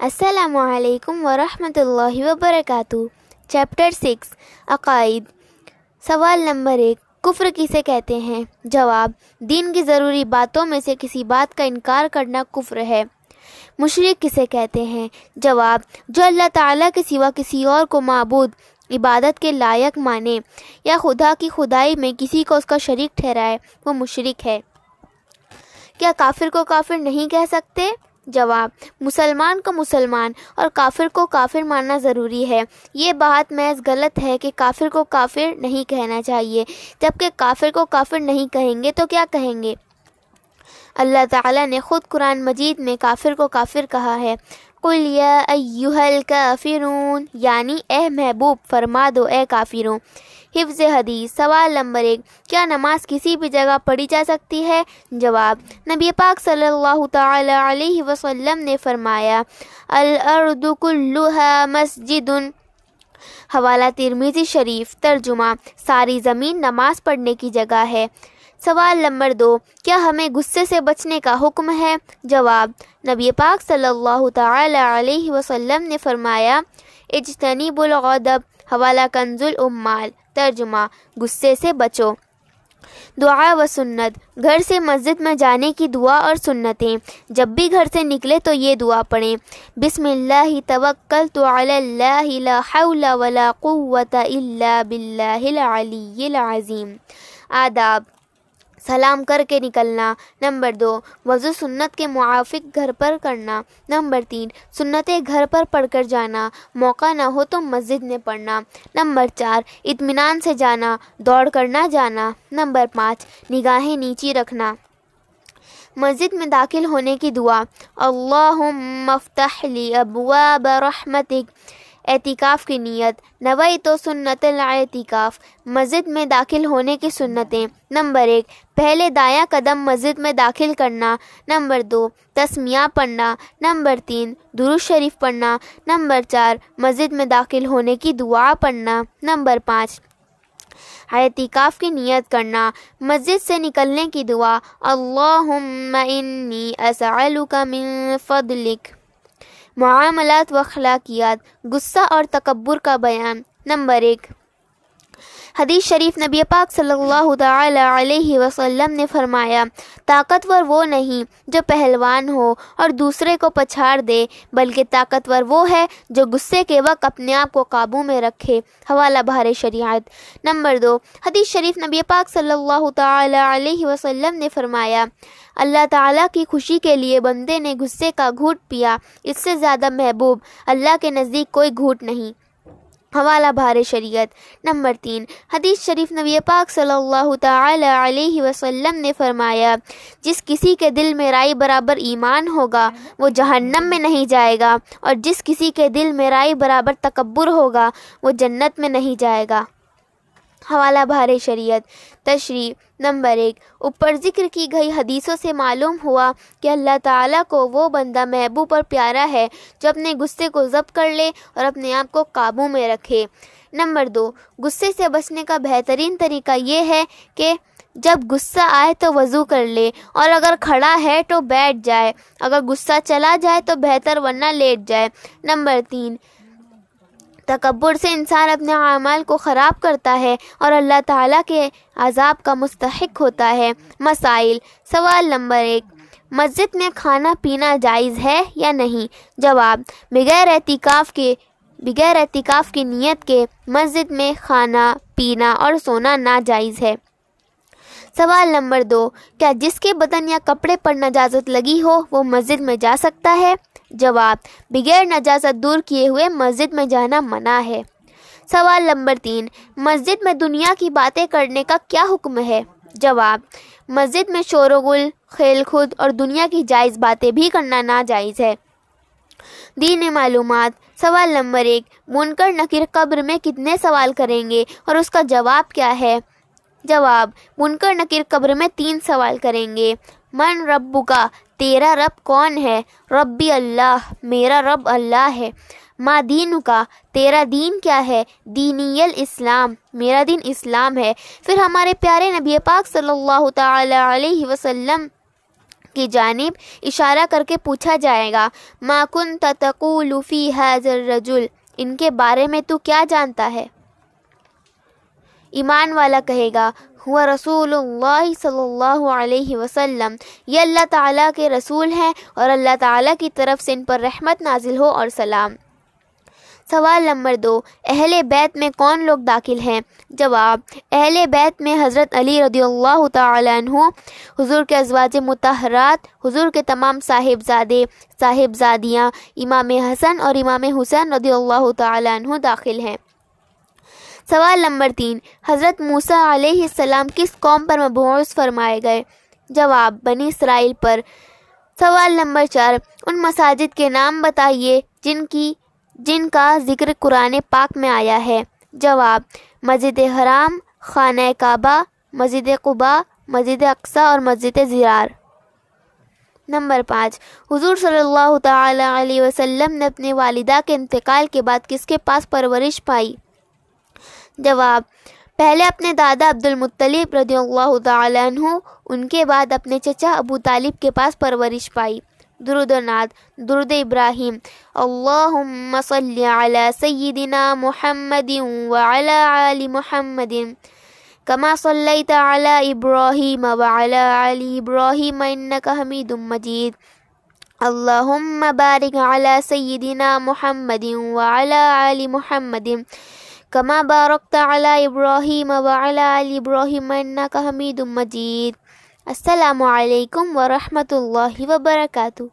असलकम वरहमतुल्लाहि वबरकातुहू chapter six अकाइद सवाल नंबर एक, कुफ्र किसे कहते हैं? जवाब, दीन की ज़रूरी बातों में से किसी बात का इनकार करना कुफ्र है। मुशरक किसे कहते हैं? जवाब, जो अल्लाह ताला के सिवा किसी और को मबूद, इबादत के लायक माने, या खुदा की खुदाई में किसी को उसका शरीक ठहराए, वो मुशरक है। क्या काफिर को काफिर नहीं कह सकते? जवाब, मुसलमान को मुसलमान और काफिर को काफिर मानना ज़रूरी है। ये बात महज गलत है कि काफिर को काफिर नहीं कहना चाहिए। जबकि काफिर को काफिर नहीं कहेंगे तो क्या कहेंगे? अल्लाह ताला ने ख़ुद कुरान मजीद में काफिर को काफिर कहा है। कुल या काफिरून, यानी ए महबूब, फरमा दो ए काफिरों। हिफ्ज़ हदीस, सवाल नंबर एक, क्या नमाज़ किसी भी जगह पढ़ी जा सकती है? जवाब, नबी पाक सल्लल्लाहु अलैहि वसल्लम ने फरमाया, अल अर्दु कुल्लुहा मस्जिदुन। हवाला तिरमिजी शरीफ, तर्जुमा, सारी ज़मीन नमाज़ पढ़ने की जगह है। सवाल नंबर दो, क्या हमें गुस्से से बचने का हुक्म है? जवाब, नबी पाक सल्लल्लाहु अलैहि वसल्लम ने फरमाया, इजतनीबुल गदब हवाला कंजुल उम्माल। तर्जुमा, गुस्से से बचो। दुआ व सुन्नत, घर से मस्जिद में जाने की दुआ और सुन्नतें। जब भी घर से निकले तो ये दुआ पढ़ें। बिस्मिल्लाह तवक्कल तो वला कुव्वत इल्ला बिल्लाहिल अलील आदाब सलाम करके निकलना। नंबर दो, वज़ू सुन्नत के मुआफिक घर पर करना। नंबर तीन, सुन्नतें घर पर पढ़कर जाना। मौका ना हो तो मस्जिद में पढ़ना। नंबर चार, इत्मीनान से जाना। दौड़ कर ना जाना। नंबर पाँच, निगाहें नीची रखना। मस्जिद में दाखिल होने की दुआ। अल्लाह मफ्तली अबुआ बरहमतिक एतिकाफ़ की नीयत। नवई तो सुन्नत एतिकाफ़। मस्जिद में दाखिल होने की सुन्नतें। नंबर एक, पहले दायां कदम मस्जिद में दाखिल करना। नंबर दो, तस्मिया पढ़ना। नंबर तीन दुरुज शरीफ पढ़ना। नंबर चार, मस्जिद में दाखिल होने की दुआ पढ़ना। नंबर पाँच, एतिकाफ़ की नियत करना। मस्जिद से निकलने की दुआ, अल्लाहुम्मा इन्नी असअलुका मिन फदलिक। मामलात व अखलाकियात गुस्सा और तकबर का बयान नंबर एक। हदीस शरीफ नबी पाक सल्लल्लाहु अलैहि वसल्लम ने फरमाया, ताकतवर वो नहीं जो पहलवान हो और दूसरे को पछाड़ दे, बल्कि ताकतवर वो है जो गुस्से के वक्त अपने आप को काबू में रखे। हवाला बहार शरीयत। नंबर दो, हदीस शरीफ नबी पाक सल्लल्लाहु अलैहि वसल्लम ने फरमाया, अल्लाह ताला की खुशी के लिए बंदे ने गुस्से का घूट पिया, इससे ज़्यादा महबूब अल्लाह के नज़दीक कोई घूट नहीं। हवाला भार शरीयत। नंबर तीन, हदीस शरीफ नबी पाक सल्लल्लाहु अलैहि वसल्लम ने फरमाया, जिस किसी के दिल में राय बराबर ईमान होगा, वो जहन्नम में नहीं जाएगा, और जिस किसी के दिल में राय बराबर तकबर होगा, वो जन्नत में नहीं जाएगा। हवाला भार शरीयत। तशरी नंबर एक, ऊपर ज़िक्र की गई हदीसों से मालूम हुआ कि अल्लाह ताला को वो बंदा महबूब और प्यारा है जो अपने गुस्से को जब्त कर ले और अपने आप को काबू में रखे। नंबर दो, गुस्से से बचने का बेहतरीन तरीका ये है कि जब गुस्सा आए तो वज़ू कर ले और अगर खड़ा है तो बैठ जाए। अगर गुस्सा चला जाए तो बेहतर वरना लेट जाए। नंबर तीन तकबर से इंसान अपने अमाल को ख़राब करता है और अल्लाह ताला के अजाब का मुस्तक होता है। मसाइल, सवाल नंबर एक, मस्जिद में खाना पीना जायज़ है या नहीं? जवाब, बगैर एहतिकाफ़ के, बगैर एहतिकाफ़ की नीयत के मस्जिद में खाना पीना और सोना नाजायज़ है। सवाल नंबर दो, क्या जिसके बदन या कपड़े पर नजाजत लगी हो, वो मस्जिद में जा सकता है? जवाब, बगैर नजाजत दूर किए हुए मस्जिद में जाना मना है। सवाल नंबर तीन, मस्जिद में दुनिया की बातें करने का क्या हुक्म है? जवाब, मस्जिद में शोरगुल खेल खुद और दुनिया की जायज़ बातें भी करना नाजायज़ है। दीन मालूम सवाल नंबर एक, मुनकर नकीर कब्र में कितने सवाल करेंगे और उसका जवाब क्या है? जवाब, मुनकर नकीर कब्र में तीन सवाल करेंगे। मन रब्बू का, तेरा रब कौन है? रब्बी अल्लाह, मेरा रब अल्लाह है। माँ दीन का, तेरा दीन क्या है? दीनियल इस्लाम, मेरा दीन इस्लाम है। फिर हमारे प्यारे नबी पाक सल्लल्लाहु अलैहि वसल्लम की जानिब इशारा करके पूछा जाएगा माकुन तकूलूफ़ी हाजर रजुल, इनके बारे में तू क्या जानता है? ईमान वाला कहेगा हुआ रसूल सल्लल्लाहु अलैहि वसल्लम। ये अल्लाह ताला के रसूल हैं और अल्लाह ताला की तरफ़ से इन पर रहमत नाजिल हो और सलाम। सवाल नंबर दो, अहले बैत में कौन लोग दाखिल हैं? जवाब, अहले बैत में हज़रत अली रदी अल्लाह तु हुजूर के अजवाज मतहरात, हज़ूर के तमाम साहिबजादे, साहिबजादियाँ, इमाम हसन और इमाम हुसैन रदी अल्लाह तु दाखिल हैं। सवाल नंबर तीन, हज़रत मूसा अलैहिस्सलाम किस कौम पर मबूस फरमाए गए? जवाब, बनी इसराइल पर। सवाल नंबर चार, उन मसाजिद के नाम बताइए जिनकी, जिनका ज़िक्र कुरान पाक में आया है। जवाब, मस्जिद हराम, खाना काबा, मस्जिद कुबा, मस्जिद अक्सा और मस्जिद ज़िरार। नंबर पाँच, हुजूर अलैहि वसल्लम ने अपनी वालिदा के इंतकाल के बाद किसके पास परवरिश पाई? जवाब। पहले अपने दादा अब्दुल मुत्तलिब रदियल्लाहु ताला उनके बाद अपने चचा अबू तालिब के पास परवरिश पाई। दुरुदनाद दुरुद इब्राहिम। अल्लाहुम्मा सल्लि अला सय्यिदिना मुहम्मदिन व अला आलि मुहम्मदिन। कमा सल्लैत अला इब्राहिम व अला आलि इब्राहिम इन्नका हमीदुम मजीद। अल्लाहुम्मा बारिक अला सय्यिदिना मुहम्मदिन व अला कमा बारकत अला इब्राहिम व अला आलि इब्राहिम इन्नका हमीदुम मजीद अस्सलामु अलैकुम व रहमतुल्लाहि व बरकातुहू